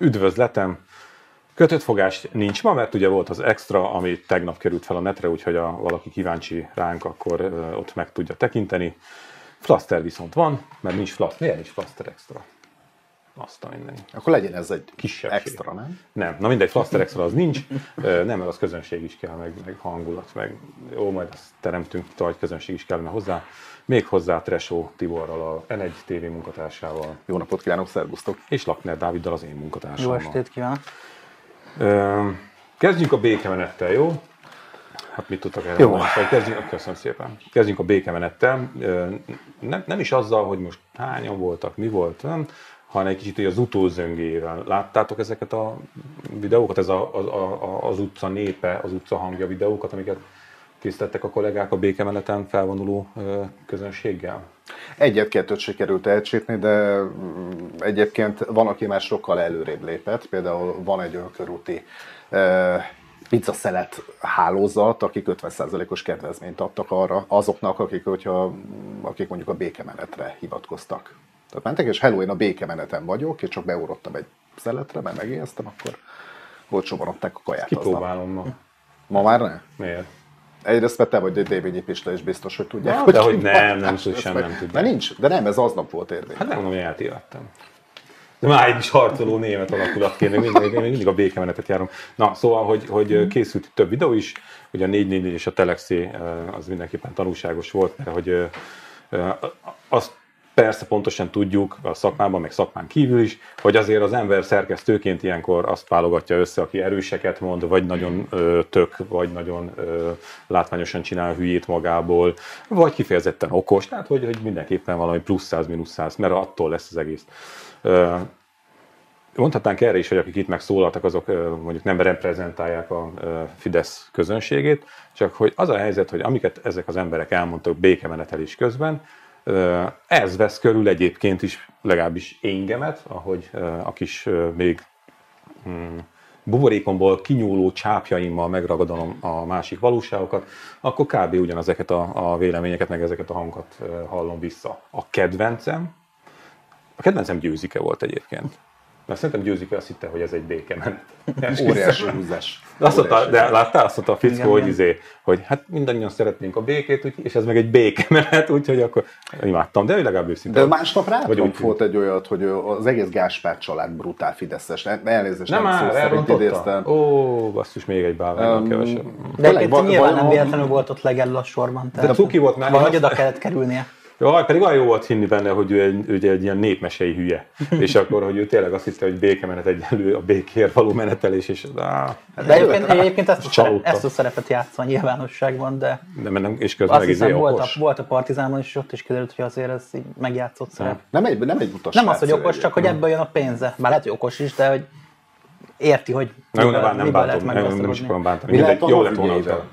üdvözletem. Kötött fogás nincs ma, mert ugye volt az extra, ami tegnap került fel a netre, úgyhogy ha valaki kíváncsi ránk, akkor ott meg tudja tekinteni. Flaster viszont van, mert nincs Flaster. Miért nincs Flaster extra? Azt a minden. Akkor legyen ez egy Kisebb extra, nem? Nem, na mindegy, Flaster extra az nincs, nem, mert az közönség is kell, meg, meg hangulat, meg jó, majd azt teremtünk, vagy közönség is kellene hozzá. Még hozzá Tresó Tiborral, a N1 TV munkatársával, Jó napot kívánok, szervusztok! és Lakner Dáviddal az én Jó munkatársammal. estét kívánok! Kezdjünk a békemenettel, jó? Hát mit tudtak erre Jó. mondani? Vagy Kezdjünk, köszönöm szépen. Kezdjünk a békemenettel. Nem, nem is azzal, hogy most hányan voltak, mi volt, nem? Hanem egy kicsit így az utózöngével. Láttátok ezeket a videókat, ez a, a, a, az utca népe, az utca hangja videókat, amiket készítettek a kollégák a békemeneten felvonuló közönséggel? Egyet-kettőt sikerült elcsípni, de mm, egyébként van, aki már sokkal előrébb lépett. Például van egy önkörúti pizzaszelet hálózat, akik 50%-os kedvezményt adtak arra azoknak, akik, hogyha, akik mondjuk a békemenetre hivatkoztak. Tehát mentek, és hello, én a békemeneten vagyok, és csak beugrottam egy szeletre, mert megijesztem, akkor olcsóban adták a kaját. Kipróbálom ma. Ma már ne? Miért? Egyrészt mert te vagy egy Dévényi Pista, és biztos, hogy tudják. Ja, de hogy nem, nem, sem Ezt nem meg- tudják. De nincs, de nem, ez aznap volt érvény. Hát nem mondom, hogy eltévedtem. De már egy is harcoló német alakulatként, még mindig, még mindig a békemenetet járom. Na, szóval, hogy, hogy készült több videó is, ugye a 444 és a Telexé eh, az mindenképpen tanulságos volt, mert hogy azt persze pontosan tudjuk a szakmában, meg szakmán kívül is, hogy azért az ember szerkesztőként ilyenkor azt válogatja össze, aki erőseket mond, vagy nagyon ö, tök, vagy nagyon ö, látványosan csinál hülyét magából, vagy kifejezetten okos, tehát hogy, hogy mindenképpen valami plusz 100, mínusz 100, mert attól lesz az egész. Ö, Mondhatnánk erre is, hogy akik itt megszólaltak, azok mondjuk nem reprezentálják a Fidesz közönségét, csak hogy az a helyzet, hogy amiket ezek az emberek elmondtak békemenetelés közben, ez vesz körül egyébként is legalábbis éngemet, ahogy a kis még mm, buborékomból kinyúló csápjaimmal megragadom a másik valóságokat, akkor kb. ugyanezeket a, a véleményeket, meg ezeket a hangokat hallom vissza. A kedvencem, a kedvencem győzike volt egyébként. Mert szerintem győzike azt hitte, hogy ez egy békemenet. Óriási húzás. Azt mondta, de húzás. láttál azt mondta a fickó, Igen, hogy, izé, hogy hát mindannyian szeretnénk a békét, úgy, és ez meg egy békemenet, úgyhogy akkor imádtam, de ő legalább őszinte. De másnap Vagy rátok úgy volt egy olyat, hogy az egész Gáspár család brutál fideszes. Ne- Elnézést, Nem nem, szó már, szerint elrontotta? idéztem. Ó, basszus, még egy bálványban Um, kevesebb. De egyébként nyilván nem véletlenül volt ott legelő a sorban. De cuki volt már. valahogy oda kellett kerülnie. Jaj, pedig olyan jó volt hinni benne, hogy ő egy, ugye egy ilyen népmesei hülye. és akkor, hogy ő tényleg azt hitte, hogy békemenet egyenlő a békér való menetelés, és á, De egyébként, egyébként ezt, a ezt a szerepet játszani nyilvánosságban, de de nem, és közben azt meg izé hiszem volt a, volt a Partizánban is, és ott is kiderült, hogy azért ez így megjátszott szerep. Nem egy, nem egy buta Nem az, hogy okos, ő csak hogy ebből jön a pénze. Bár lehet, hogy okos is, de hogy érti, hogy Na jó, ne miből- bán, nem lehet bántom, nem, nem is akarom bántani. Mi Mindegy, lehet a jó lett volna utána.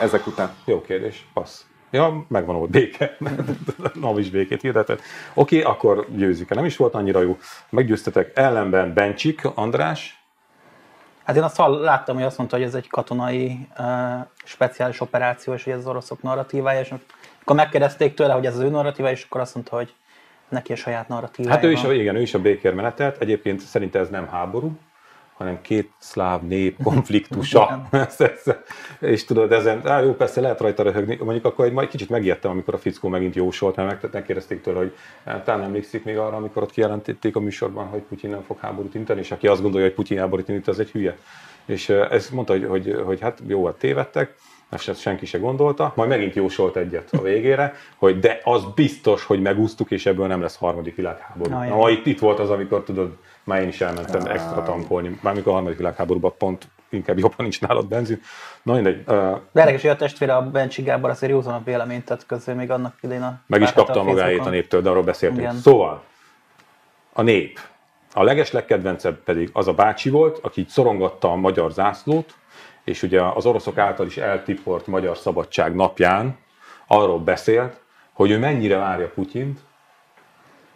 Ezek után. Jó kérdés, passz. Ja, megvan ott béke. Nem is békét hirdetett. Oké, akkor győzik Nem is volt annyira jó. Meggyőztetek ellenben Bencsik, András. Hát én azt láttam, hogy azt mondta, hogy ez egy katonai uh, speciális operáció, és hogy ez az oroszok narratívája, és akkor megkérdezték tőle, hogy ez az ő narratívája, és akkor azt mondta, hogy neki a saját narratívája Hát ő is, van. igen, ő is a békér menetelt. Egyébként szerinte ez nem háború, hanem két szláv nép konfliktusa. Ez- ez- és tudod, ezen, á, jó, persze lehet rajta röhögni, mondjuk akkor egy majd kicsit megijedtem, amikor a fickó megint jósolt, mert meg- megkérdezték tőle, hogy talán emlékszik még arra, amikor ott kijelentették a műsorban, hogy Putyin nem fog háborút inteni, és aki azt gondolja, hogy Putyin háborút indít, az egy hülye. És ezt mondta, hogy, hogy, hogy hát jó, hát tévedtek, ezt senki se gondolta, majd megint jósolt egyet a végére, hogy de az biztos, hogy megúsztuk, és ebből nem lesz harmadik világháború. Na, itt, itt volt az, amikor tudod, már én is elmentem extra tankolni, mármikor a harmadik világháborúban pont inkább jobban nincs nálad benzin. Na mindegy, uh, De érdekes, hogy a testvére a Bencsi Gábor azért józanabb véleményt tett közé még annak idején a meg is kapta magáét a néptől, de arról beszéltünk. Igen. Szóval, a nép. A legeslegkedvencebb pedig az a bácsi volt, aki így szorongatta a magyar zászlót, és ugye az oroszok által is eltiport Magyar Szabadság napján arról beszélt, hogy ő mennyire várja Putyint,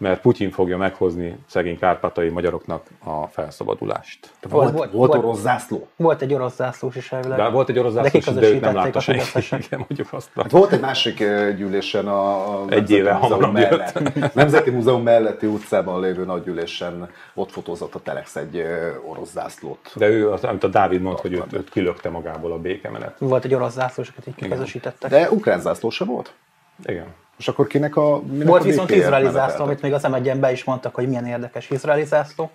mert Putyin fogja meghozni szegény kárpátai magyaroknak a felszabadulást. Volt, Volt- volt, volt- orosz zászló. Volt egy orosz zászlós is elvileg. De volt egy orosz De zászlós, de őt nem látta senki. Igen, mondjuk azt. Hát volt egy másik gyűlésen a, a Egy éve Múzeum mellett. Nemzeti Múzeum melletti utcában lévő nagygyűlésen ott fotózott a Telex egy orosz zászlót. De ő, az, amit a Dávid mondta, hogy őt, őt kilökte magából a békemenet. Volt egy orosz zászlós, akiket így kiközösítettek. De ukrán zászló sem volt? Igen. És akkor kinek a minek Volt a viszont izraeli zászló, amit még az m be is mondtak, hogy milyen érdekes izraeli zászló.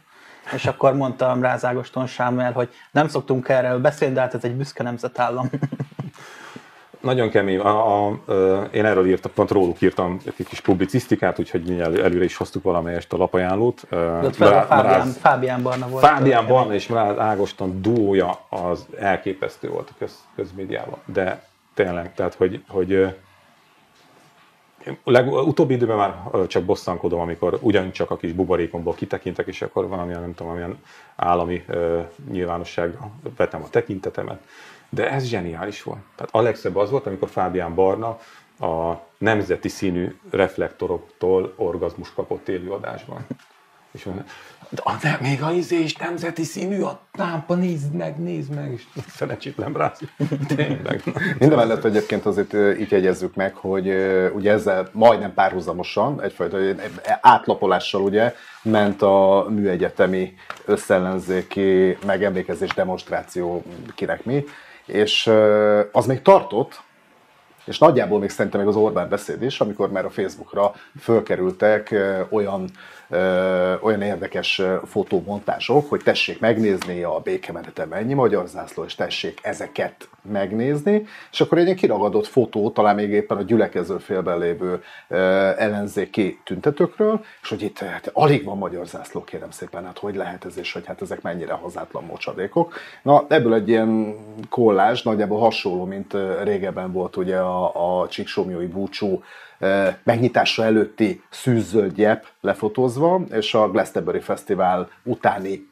És akkor mondtam rá Zágoston Sámuel, hogy nem szoktunk erről beszélni, de hát ez egy büszke nemzetállam. Nagyon kemény. A, a, ö, én erről írtam, pont róluk írtam egy kis publicisztikát, úgyhogy mi elő- előre is hoztuk valamelyest a lapajánlót. De ott fel a Mrá- Fábián, Mráz- Fábián Barna volt. Fábián Barna és Mráz Ágoston duója az elképesztő volt a köz, közmédiában. De tényleg, tehát hogy, hogy leg, utóbbi időben már csak bosszankodom, amikor ugyancsak a kis buborékomból kitekintek, és akkor valamilyen, nem tudom, valamilyen állami ö, nyilvánosságra vetem a tekintetemet. De ez zseniális volt. Tehát a legszebb az volt, amikor Fábián Barna a nemzeti színű reflektoroktól orgazmus kapott élőadásban. És mondja, de, de még a izé is nemzeti színű a lámpa, nézd meg, nézd meg, és szerencsétlen ráz. Tényleg. Mindemellett egyébként azért így jegyezzük meg, hogy ugye ezzel majdnem párhuzamosan, egyfajta átlapolással ugye ment a műegyetemi összellenzéki megemlékezés demonstráció, kinek mi, és az még tartott, és nagyjából még szerintem még az Orbán beszéd is, amikor már a Facebookra fölkerültek olyan, olyan érdekes fotómontások, hogy tessék megnézni a békemenete mennyi magyar zászló, és tessék ezeket megnézni, és akkor egy ilyen kiragadott fotó, talán még éppen a gyülekező félben lévő ellenzéki tüntetőkről, és hogy itt hát, alig van magyar zászló, kérem szépen, hát hogy lehet ez, és hogy hát ezek mennyire hazátlan mocsadékok. Na, ebből egy ilyen kollázs, nagyjából hasonló, mint régebben volt ugye a, a Csíksomjói búcsú megnyitása előtti szűzzöld gyep lefotózva, és a Glastonbury Fesztivál utáni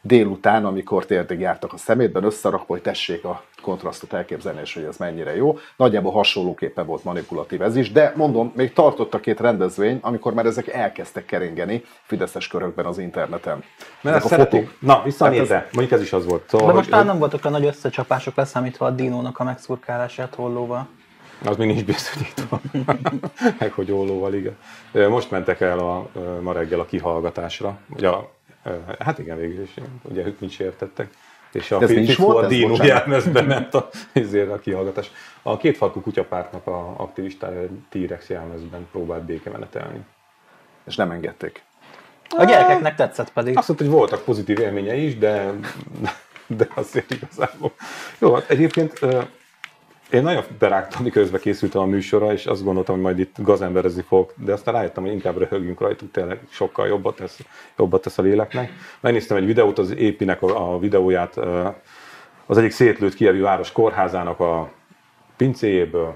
délután, amikor térdig jártak a szemétben, összerakva, hogy tessék a kontrasztot elképzelni, és hogy ez mennyire jó. Nagyjából hasonlóképpen volt manipulatív ez is, de mondom, még tartott a két rendezvény, amikor már ezek elkezdtek keringeni fideszes körökben az interneten. Mert Ezek ezt szeretik. Na, vissza a Hát ez-. Mondjuk ez is az volt. Szóval, De most hogy- talán nem voltak olyan nagy összecsapások leszámítva a Dinónak a megszurkálását hollóval. Az még nincs bizonyítva. Meg hogy ollóval, igen. Most mentek el a, ma reggel a kihallgatásra. Ugye, a, hát igen, végül is, ugye ők nincs értettek. És a De ez nincs Fixó volt, a ez? Dino Bocsánat. jelmezbe ment a, ezért a kihallgatás. A kétfarkú kutyapártnak a aktivistája egy T-rex jelmezben próbált békemenetelni. És nem engedték. A gyerekeknek tetszett pedig. Azt mondta, hogy voltak pozitív élményei is, de, de azért igazából. Jó, hát egyébként én nagyon berágtam, miközben készültem a műsorra, és azt gondoltam, hogy majd itt gazemberezni fogok, de aztán rájöttem, hogy inkább röhögjünk rajtuk, tényleg sokkal jobbat tesz, jobbat tesz a léleknek. Megnéztem egy videót, az Épinek a, videóját, az egyik szétlőtt kievi város kórházának a pincéjéből,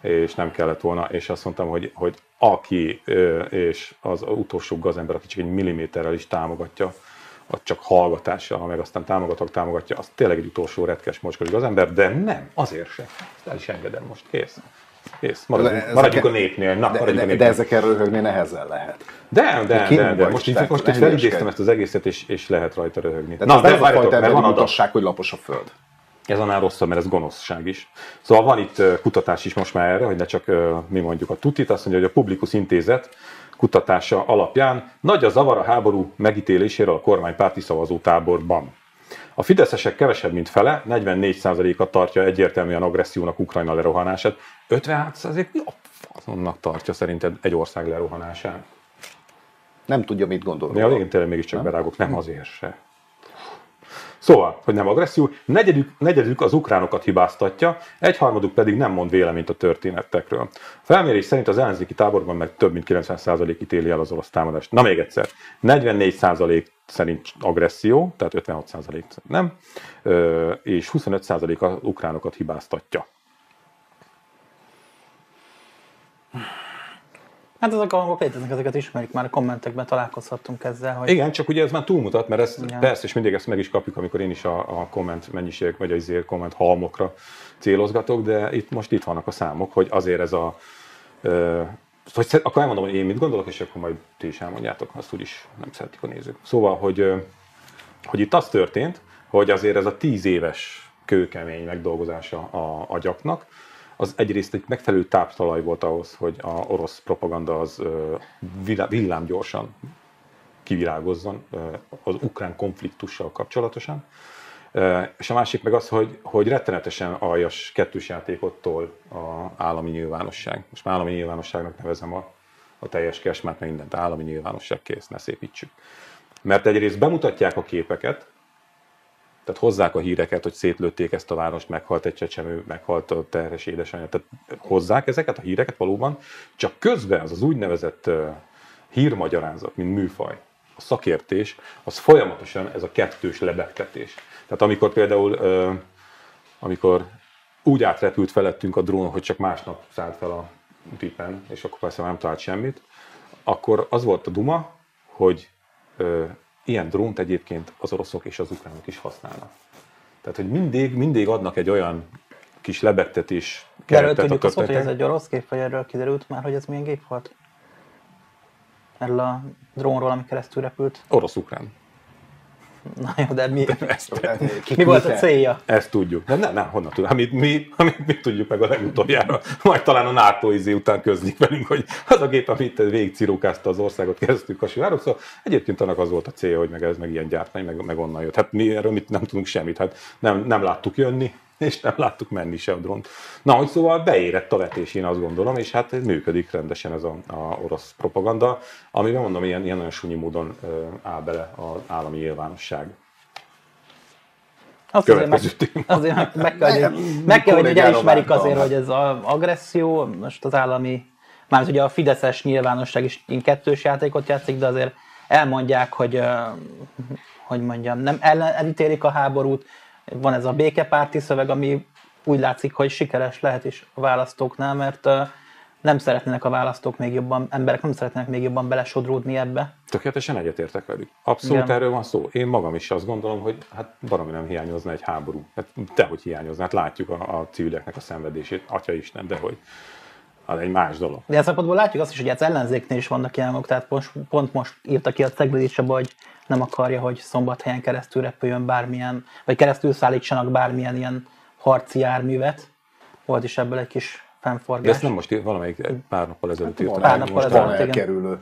és nem kellett volna, és azt mondtam, hogy, hogy aki, és az utolsó gazember, aki csak egy milliméterrel is támogatja, az csak hallgatással, meg aztán támogatok, támogatja, az tényleg egy utolsó retkes mocskos gazember, de nem, azért se. Ezt el is engedem most, kész. Kész, maradjunk, De maradjunk a népnél. Na, De, maradjunk a de, de népnél. ezeken röhögni nehezen lehet. De, de, de, de, vagy, most így, most így felidéztem ezt az egészet, és, és lehet rajta röhögni. Tehát Na, ez nem az a fajta mert ember, van mutassák, hogy lapos a föld. Ez annál rosszabb, mert ez gonoszság is. Szóval van itt kutatás is most már erre, hogy ne csak mi mondjuk a tutit, azt mondja, hogy a Publikus Intézet kutatása alapján nagy a zavar a háború megítéléséről a kormánypárti szavazótáborban. A fideszesek kevesebb, mint fele, 44%-a tartja egyértelműen agressziónak Ukrajna lerohanását, 56% mi a faszonnak tartja szerinted egy ország lerohanását? Nem tudja, mit gondol. De a róla. végén tényleg mégiscsak berágok, nem azért se. Szóval, hogy nem agresszió, negyedük, negyedük az ukránokat hibáztatja, egyharmaduk pedig nem mond véleményt a történetekről. A felmérés szerint az ellenzéki táborban meg több mint 90% ítéli el az orosz támadást. Na még egyszer, 44% szerint agresszió, tehát 56% nem, és 25% az ukránokat hibáztatja. Hát ezek a hangok léteznek, ezeket ismerik, már a kommentekben találkozhattunk ezzel, hogy Igen, csak ugye ez már túlmutat, mert ezt Igen. persze, és mindig ezt meg is kapjuk, amikor én is a, a komment mennyiségek, vagy az izé komment halmokra célozgatok, de itt most itt vannak a számok, hogy azért ez a ö, szer- akkor elmondom, hogy én mit gondolok, és akkor majd ti is elmondjátok, azt úgyis nem szeretik a nézők. Szóval, hogy, hogy itt az történt, hogy azért ez a tíz éves kőkemény megdolgozása a agyaknak, az egyrészt egy megfelelő táptalaj volt ahhoz, hogy a orosz propaganda az villámgyorsan kivirágozzon az ukrán konfliktussal kapcsolatosan. És a másik meg az, hogy, hogy rettenetesen aljas kettős játékot tol a állami nyilvánosság. Most már állami nyilvánosságnak nevezem a, a teljes kesmát, mert mindent állami nyilvánosság kész, ne szépítsük. Mert egyrészt bemutatják a képeket, tehát hozzák a híreket, hogy szétlőtték ezt a várost, meghalt egy csecsemő, meghalt a terhes édesanyja. Tehát hozzák ezeket a híreket valóban, csak közben az az úgynevezett hírmagyarázat, mint műfaj, a szakértés, az folyamatosan ez a kettős lebegtetés. Tehát amikor például, amikor úgy átrepült felettünk a drón, hogy csak másnap szállt fel a tipen, és akkor persze nem talált semmit, akkor az volt a duma, hogy ilyen drónt egyébként az oroszok és az ukránok is használnak. Tehát, hogy mindig, mindig adnak egy olyan kis lebegtetés De keretet a tudjuk azt, hogy ez egy orosz gép, vagy erről kiderült már, hogy ez milyen gép volt? Erről a drónról, ami keresztül repült. Orosz-ukrán. Na jó, de mi, Ezt, mi volt a célja? ezt tudjuk. De nem, nem, honnan tudjuk? Amit mi, amit mi tudjuk meg a legutoljára. Majd talán a NATO izé után közlik velünk, hogy az a gép, amit végigcirukázta az országot keresztül Kasivárok, szóval egyébként annak az volt a célja, hogy meg ez meg ilyen gyártmány, meg, meg onnan jött. Hát mi erről mit nem tudunk semmit, hát nem, nem láttuk jönni, és nem láttuk menni se a drónt. Na, hogy szóval beérett a vetés, én azt gondolom, és hát működik rendesen ez a, a orosz propaganda, amiben mondom, ilyen, ilyen nagyon sunyi módon áll bele az állami nyilvánosság. Azt azért meg, azért meg, meg kell, hogy, meg kell, hogy elismerik azért, hogy ez az agresszió, most az állami, mármint ugye a fideszes nyilvánosság is kettős játékot játszik, de azért elmondják, hogy, hogy mondjam, nem ellen, elítélik a háborút, van ez a békepárti szöveg, ami úgy látszik, hogy sikeres lehet is a választóknál, mert nem szeretnének a választók még jobban, emberek nem szeretnének még jobban belesodródni ebbe. Tökéletesen egyetértek velük. Abszolút Igen. erről van szó. Én magam is azt gondolom, hogy hát baromi nem hiányozna egy háború. Hát dehogy hiányozna. Hát látjuk a, a civileknek a szenvedését. Atya Isten, dehogy. Az egy más dolog. De ilyen szempontból látjuk azt is, hogy az ellenzéknél is vannak ilyenok, tehát most, pont most írta ki a Ceglidi Csaba, hogy nem akarja, hogy szombathelyen keresztül repüljön bármilyen, vagy keresztül szállítsanak bármilyen ilyen harci járművet. Volt is ebből egy kis De fennforgás. ezt nem most ír, valamelyik pár nappal ezelőtt írtam. pár nappal ezelőtt. elkerülő.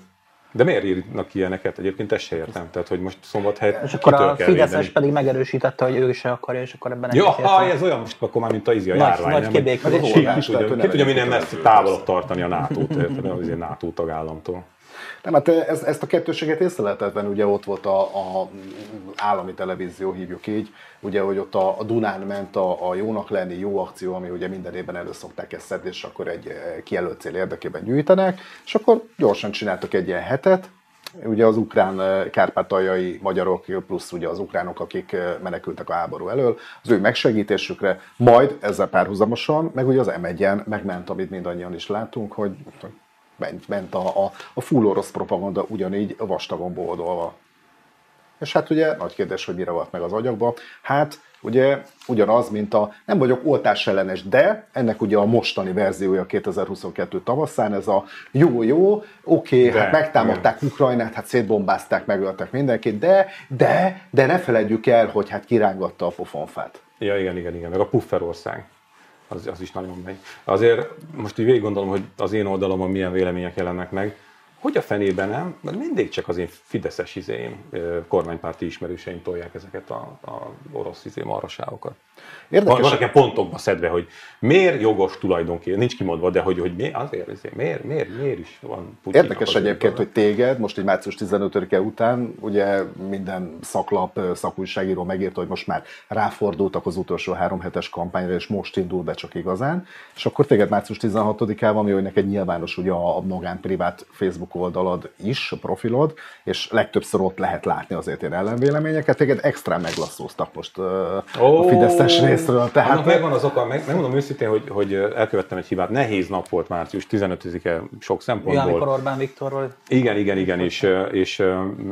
De miért írnak ilyeneket? Egyébként ezt se értem. Tehát, hogy most szombathelyet és akkor a Fideszes pedig megerősítette, hogy ő se akarja, és akkor ebben Ja, ha, ez olyan most akkor már, mint a izi a Nagy- járvány. nagy nem? kibékülés. Ki- tudja, minden messze távolabb tartani a NATO-t, érted? az NATO tagállamtól. Nem, hát ez, ezt a kettőséget észre lehetett venni, ugye ott volt a, a állami televízió, hívjuk így, ugye, hogy ott a, a Dunán ment a, a jónak lenni jó akció, ami ugye minden évben elő szokták ezt szedni, és akkor egy eh, kijelölt cél érdekében gyűjtenek, és akkor gyorsan csináltak egy ilyen hetet, ugye az ukrán eh, kárpátaljai magyarok, plusz ugye az ukránok, akik eh, menekültek a háború elől, az ő megsegítésükre, majd ezzel párhuzamosan, meg ugye az m megment, amit mindannyian is látunk, hogy ment, ment a, a, a full orosz propaganda ugyanígy vastagon boldolva. És hát ugye nagy kérdés, hogy mire volt meg az agyakba. Hát ugye ugyanaz, mint a nem vagyok oltás ellenes, de ennek ugye a mostani verziója 2022 tavaszán, ez a jó, jó, oké, De, hát megtámadták Ukrajnát, hát szétbombázták, megöltek mindenkit, de, de, de ne feledjük el, hogy hát kirángatta a pofonfát. Ja, igen, igen, igen. Meg a pufferország. Az, az is nagyon megy. Azért most így végig gondolom, hogy az én oldalamon milyen vélemények jelennek meg. Hogy a fenében nem? Mert mindig csak az én fideszes izéim, kormánypárti ismerőseim tolják ezeket a, a orosz izé marhaságokat. Van, Érdekes, vannak ilyen pontokba szedve, hogy miért jogos tulajdonképpen, nincs kimondva, de hogy, hogy mi, azért, azért miért, miért, miért is van Putyinnak Érdekes egyébként, hogy téged most egy március 15-e után ugye minden szaklap, szakújságíró megírta, hogy most már ráfordultak az utolsó három hetes kampányra, és most indul be csak igazán. És akkor téged március 16-án van, hogy neked nyilvános ugye a magán privát Facebook oldalad is, a profilod, és legtöbbször ott lehet látni azért ilyen ellenvéleményeket. Téged extra meglasszóztak most uh, a Fideszes részről. Annak Tehát megvan az oka, meg, megmondom őszintén, hogy, hogy elkövettem egy hibát. Nehéz nap volt március 15-e sok amikor szempontból. Orbán Viktorról Igen, igen, igen, és, és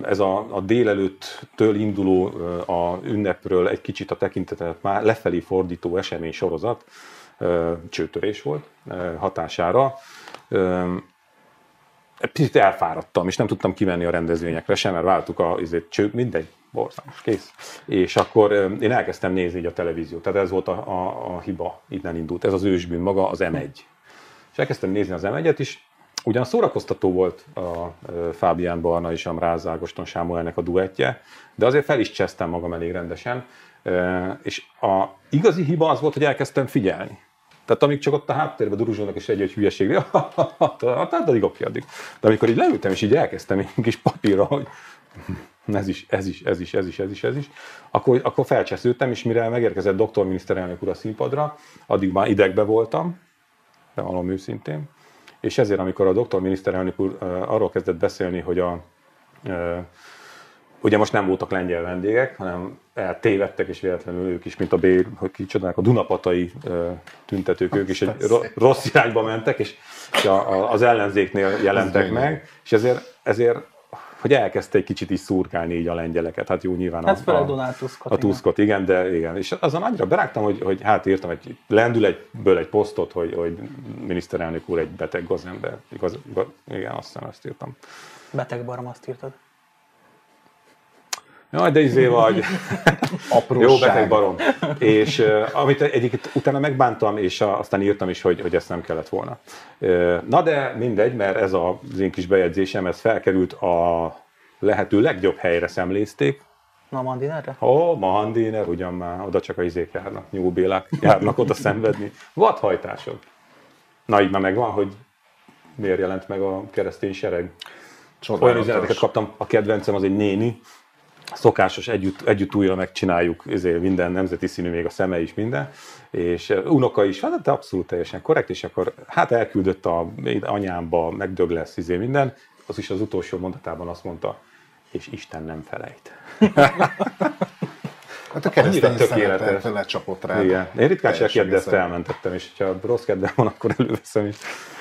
ez a, a délelőttől induló a ünnepről egy kicsit a tekintetet már lefelé fordító esemény sorozat csőtörés volt hatására. Picit elfáradtam, és nem tudtam kimenni a rendezvényekre sem, mert váltuk a izét, cső, mindegy, borzalmas, kész. És akkor én elkezdtem nézni így a televíziót, tehát ez volt a, a, a hiba, innen indult, ez az ősbűn maga, az M1. És elkezdtem nézni az M1-et is, ugyan szórakoztató volt a Fábián Barna és a Mráz Ágoston Sámuelnek a duettje, de azért fel is csesztem magam elég rendesen, és a igazi hiba az volt, hogy elkezdtem figyelni. Tehát amíg csak ott a háttérben duruzsolnak és egy-egy hülyeség, hát addig addig. De amikor így leültem és így elkezdtem egy kis papírra, hogy ez is, ez is, ez is, ez is, ez is, ez is, akkor, akkor felcsesződtem, és mire megérkezett doktor miniszterelnök úr a színpadra, addig már idegbe voltam, bevallom őszintén, és ezért, amikor a doktor miniszterelnök úr arról kezdett beszélni, hogy a Ugye most nem voltak lengyel vendégek, hanem eltévedtek, és véletlenül ők is, mint a bér, hogy kicsodálnak, a Dunapatai tüntetők, ők is egy rossz irányba mentek, és az ellenzéknél jelentek meg, és ezért, ezért hogy elkezdte egy kicsit is szurkálni így a lengyeleket. Hát jó, nyilván hát a, a, a Tuskot, igen. igen, de igen. És azon annyira berágtam, hogy, hogy hát írtam egy, lendül egyből egy posztot, hogy, hogy miniszterelnök úr egy beteg gazember. Igaz, igen, azt hiszem, ezt írtam. Beteg barom, azt írtad. Jaj, de izé vagy. Jó beteg barom. És uh, amit egyébként utána megbántam, és uh, aztán írtam is, hogy, hogy ezt nem kellett volna. Uh, na de mindegy, mert ez az én kis bejegyzésem, ez felkerült a lehető legjobb helyre szemlézték. Ma Mandinerre? Ó, oh, Mandiner, ugyan már, oda csak a izék járnak, nyúlbélák járnak oda szenvedni. Vadhajtások. Na így már megvan, hogy miért jelent meg a keresztény sereg. Csodálatos. Olyan üzeneteket kaptam, a kedvencem az egy néni, szokásos együtt, együtt újra megcsináljuk ezért minden nemzeti színű, még a szeme is minden, és unoka is, hát de abszolút teljesen korrekt, és akkor hát elküldött a anyámba, megdög lesz izé minden, az is az utolsó mondatában azt mondta, és Isten nem felejt. Hát a keresztény tökéletes. lecsapott rá. Igen. Én ritkán se de ezt elmentettem, és ha rossz kedvem van, akkor előveszem is.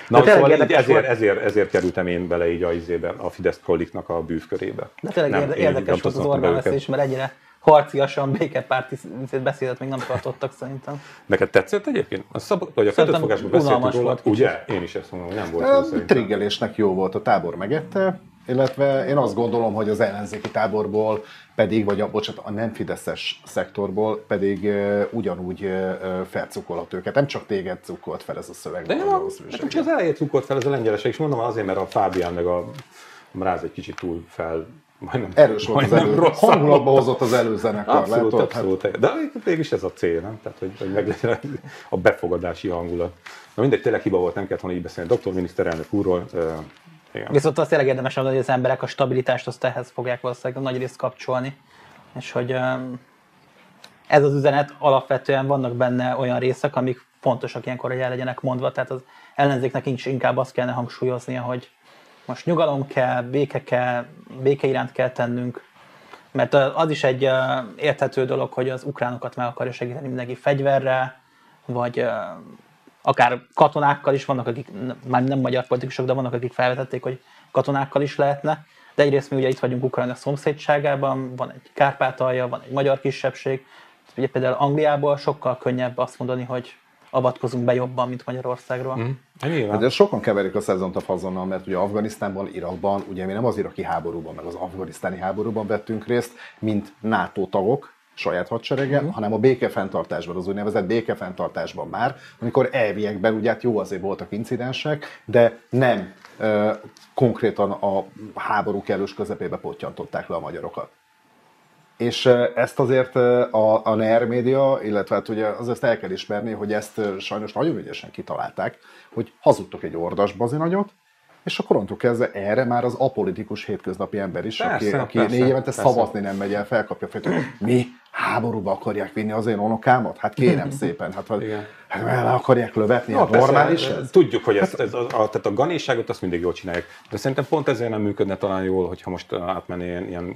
Na, de szóval így ezért, ezért, ezért, kerültem én bele így a, izébe, a Fidesz proliknak a bűvkörébe. De tényleg nem, érdekes volt az Orbán veszés, mert ennyire harciasan békepárti beszédet még nem tartottak szerintem. Neked tetszett egyébként? A szab- vagy a fogásban beszéltünk róla, ugye? Én is ezt mondom, hogy nem volt szerintem. Triggelésnek jó volt, a tábor megette, illetve én azt gondolom, hogy az ellenzéki táborból pedig, vagy a, bocsánat, a nem fideszes szektorból pedig uh, ugyanúgy uh, felcukolhat őket. Nem csak téged cukolt fel ez a szöveg. De nem, nekem csak az elejét cukolt fel ez a lengyelesek, és mondom azért, mert a Fábián meg a Mráz egy kicsit túl fel majdnem, Erős volt az elő, hangulatba hozott az előzenekar. Abszolút, látod? abszolút. Hát... De mégis ez a cél, nem? Tehát, hogy, hogy meglegyen a befogadási hangulat. Na mindegy, tényleg hiba volt, nem kellett volna így beszélni. Doktor miniszterelnök úrról, igen. Viszont azt tényleg érdemes hogy az emberek a stabilitást azt ehhez fogják valószínűleg nagy részt kapcsolni, és hogy ez az üzenet alapvetően vannak benne olyan részek, amik fontosak ilyenkor, hogy el legyenek mondva, tehát az ellenzéknek is inkább azt kellene hangsúlyoznia, hogy most nyugalom kell, béke kell, béke iránt kell tennünk, mert az is egy érthető dolog, hogy az ukránokat meg akarja segíteni mindenki fegyverrel, vagy akár katonákkal is vannak, akik már nem magyar politikusok, de vannak, akik felvetették, hogy katonákkal is lehetne. De egyrészt mi ugye itt vagyunk Ukrajna szomszédságában, van egy Kárpátalja, van egy magyar kisebbség. Ugye például Angliából sokkal könnyebb azt mondani, hogy avatkozunk be jobban, mint Magyarországról. Mm. De sokan keverik a szezont a fazonnal, mert ugye Afganisztánban, Irakban, ugye mi nem az iraki háborúban, meg az afganisztáni háborúban vettünk részt, mint NATO tagok, saját hadserege, uh-huh. hanem a békefenntartásban, az úgynevezett békefenntartásban már, amikor elviekben ugye hát jó azért voltak incidensek, de nem uh, konkrétan a háború kellős közepébe pottyantották le a magyarokat. És ezt azért a, a NER média, illetve hát ugye azért el kell ismerni, hogy ezt sajnos nagyon ügyesen kitalálták, hogy hazudtok egy ordas bazinagyot, és akkor onnantól kezdve erre már az apolitikus hétköznapi ember is, persze, aki, aki négy évente szavazni nem megy el, felkapja fel, hogy mi háborúba akarják vinni az én unokámat? Hát kérem szépen, hát, hát el akarják lövetni, hát normális ez? Tudjuk, hogy ez, ez a, a, tehát a ganéságot azt mindig jól csinálják, de szerintem pont ezért nem működne talán jól, hogyha most átmenné ilyen, ilyen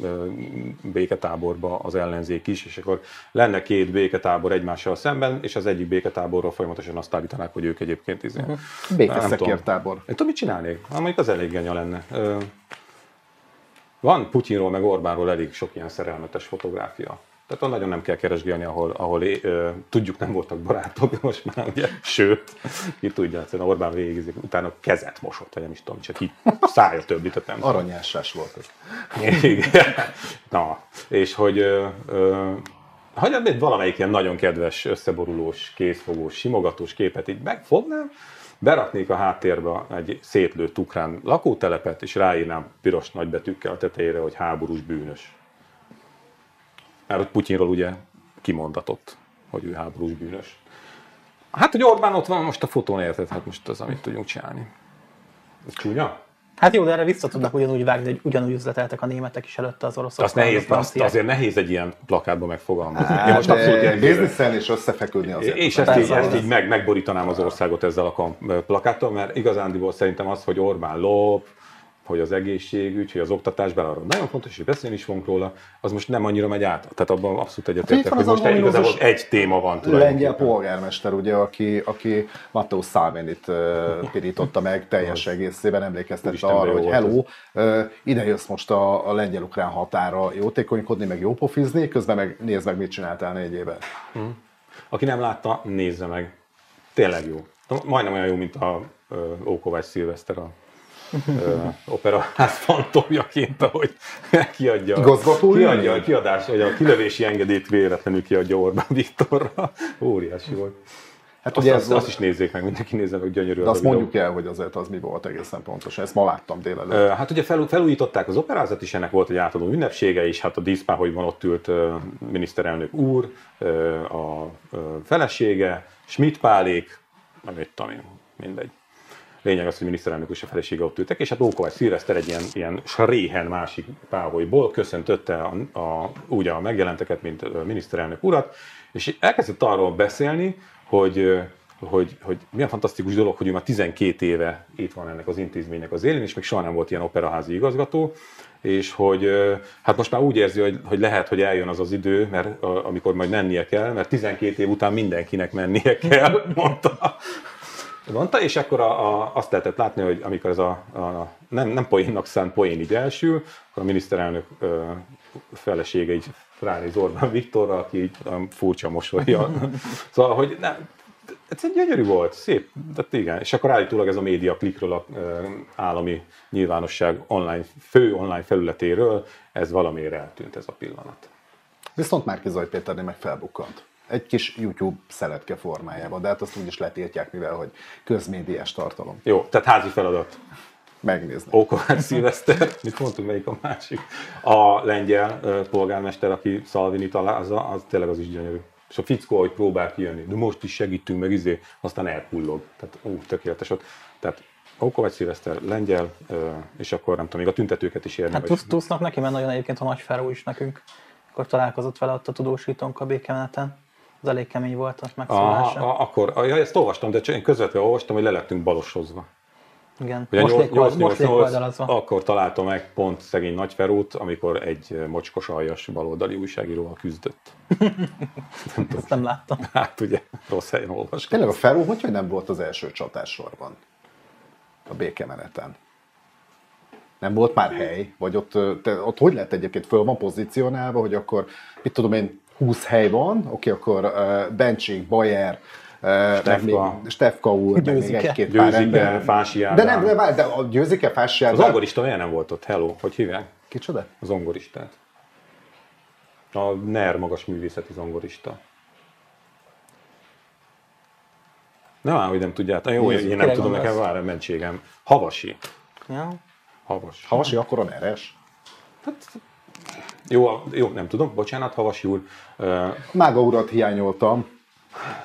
béketáborba az ellenzék is, és akkor lenne két béketábor egymással szemben, és az egyik béketáborról folyamatosan azt állítanák, hogy ők egyébként izé. Békeszekértábor. Én tudom, mit csinálnék? Hát mondjuk az elég genya lenne. Van Putyinról meg Orbánról elég sok ilyen szerelmetes fotográfia. Tehát ott nagyon nem kell keresgélni, ahol, ahol ö, tudjuk nem voltak barátok, most már ugye, sőt, ki tudja, egyszerűen Orbán végig, utána kezet mosott, vagy nem is tudom, csak így szája többit, tehát nem Aranyásás volt ez. igen. Na, és hogy ö, ö, hogy valamelyik ilyen nagyon kedves, összeborulós, kézfogós, simogatós képet így megfognám, beraknék a háttérbe egy szétlőtt ukrán lakótelepet, és ráírnám piros nagybetűkkel a tetejére, hogy háborús bűnös. Mert hogy Putyinról ugye kimondatott, hogy ő háborús bűnös. Hát, hogy Orbán ott van most a fotón, érted? Hát most az, amit tudjunk csinálni. Ez csúnya? Hát jó, de erre vissza tudnak ugyanúgy vágni, hogy ugyanúgy üzleteltek a németek is előtte az oroszok. Azt nehéz, azt azért nehéz egy ilyen plakátban megfogalmazni. Én Hát, most abszolút ilyen és összefeküdni azért. És ezt így, ezt így meg, megborítanám az országot ezzel a plakáttal, mert igazándiból szerintem az, hogy Orbán lop, hogy az egészségügy, hogy az oktatás, bár arról nagyon fontos, hogy beszélni is fogunk róla, az most nem annyira megy át. Tehát abban abszolút egyetértek, Hát van hogy most igazából egy téma van lengyel tulajdonképpen. polgármester, ugye, aki, aki Matteo uh, pirította meg teljes egészében, emlékeztette arra, hogy hello, ide jössz most a, a lengyel-ukrán határa jótékonykodni, meg jópofizni, közben meg nézd meg, mit csináltál négy éve. Aki nem látta, nézze meg. Tényleg jó. Majdnem olyan jó, mint a Ókovács Szilveszter a operaház fantomjaként, ahogy kiadja, Igazgatói kiadja a kiadás, vagy a kilövési engedélyt véletlenül kiadja Orbán Viktorra. Óriási volt. Hát Azt, ugye azt, ez azt is nézzék meg, mindenki nézze meg, gyönyörű de az azt a videó. mondjuk el, hogy azért az mi volt egészen pontosan. Ezt ma láttam délelőtt. Hát ugye fel, felújították az operázat is, ennek volt egy átadó ünnepsége is, hát a díszpáholyban ott ült miniszterelnök úr, a felesége, Schmidt Pálék, nem tudom én, mindegy. Lényeg az, hogy miniszterelnök és a felesége ott ültek, és hát Ókovács Szilveszter egy ilyen, ilyen sréhen másik páholyból köszöntötte a, a, úgy a megjelenteket, mint ö, miniszterelnök urat, és elkezdett arról beszélni, hogy hogy, hogy milyen fantasztikus dolog, hogy ő már 12 éve itt van ennek az intézménynek az élén, és még soha nem volt ilyen operaházi igazgató, és hogy hát most már úgy érzi, hogy, hogy lehet, hogy eljön az az idő, mert a, amikor majd mennie kell, mert 12 év után mindenkinek mennie kell, mondta. Mondta, és akkor a, a, azt lehetett látni, hogy amikor ez a, a nem, nem poénnak szánt poén így elsül, akkor a miniszterelnök ö, felesége így ránéz Orbán Viktorra, aki így furcsa mosolya. szóval, hogy nem, ez egy gyönyörű volt, szép, de igen. És akkor állítólag ez a média klikről a állami nyilvánosság online, fő online felületéről, ez valamiért eltűnt ez a pillanat. Viszont Márki Zaj Péternél meg felbukkant. Egy kis YouTube szeletke formájában, de hát azt úgyis letiltják, mivel hogy közmédiás tartalom. Jó, tehát házi feladat. Megnézni. Ókovács Szilveszter, mit mondtunk, melyik a másik? A lengyel polgármester, aki Szalvini találza, az tényleg az is gyönyörű. És a fickó, hogy próbál kijönni, de most is segítünk meg, izé, aztán elhullog. Tehát ú, tökéletes ott. Tehát Ókovács Szilveszter, lengyel, és akkor nem tudom, még a tüntetőket is érnek. Hát tusz, tusznak neki, mert nagyon egyébként a nagyfáró is nekünk. Akkor találkozott vele ott a tudósítónk a békemeneten. Az elég kemény volt a a, megszólása. a, akkor, ja, ezt olvastam, de én közvetlenül olvastam, hogy le lettünk balosozva. Igen. Ugye Most, nyolc- légy, most 888 légoldalazva. akkor találta meg pont szegény Nagyferót, amikor egy mocskos aljas baloldali újságíróval küzdött. Ezt nem láttam. Hát ugye, rossz helyen olvastam. Tényleg a Feró, hogy, hogy nem volt az első csatássorban a békemeneten? Nem volt már hely? Vagy ott, te, ott hogy lehet egyébként föl van pozícionálva, hogy akkor, mit tudom én, 20 hely van, oké, akkor uh, Bencsik, Bayer, uh, Stefka. Stefka úr, meg még egy-két pár ember. Fási De nem, de, várj, de a győzike, Fási Az Ádám- zongorista miért nem volt ott? Hello, hogy hívják? Kicsoda? Az zongoristát. A NER magas művészeti zongorista. Nem áll, hogy nem tudjátok. Jó, Nézzük, én nem tudom, nekem vár a mentségem. Havasi. Ja. Havas. Havasi akkor a neres. Jó, jó, nem tudom, bocsánat, Havasi úr. Mága urat hiányoltam,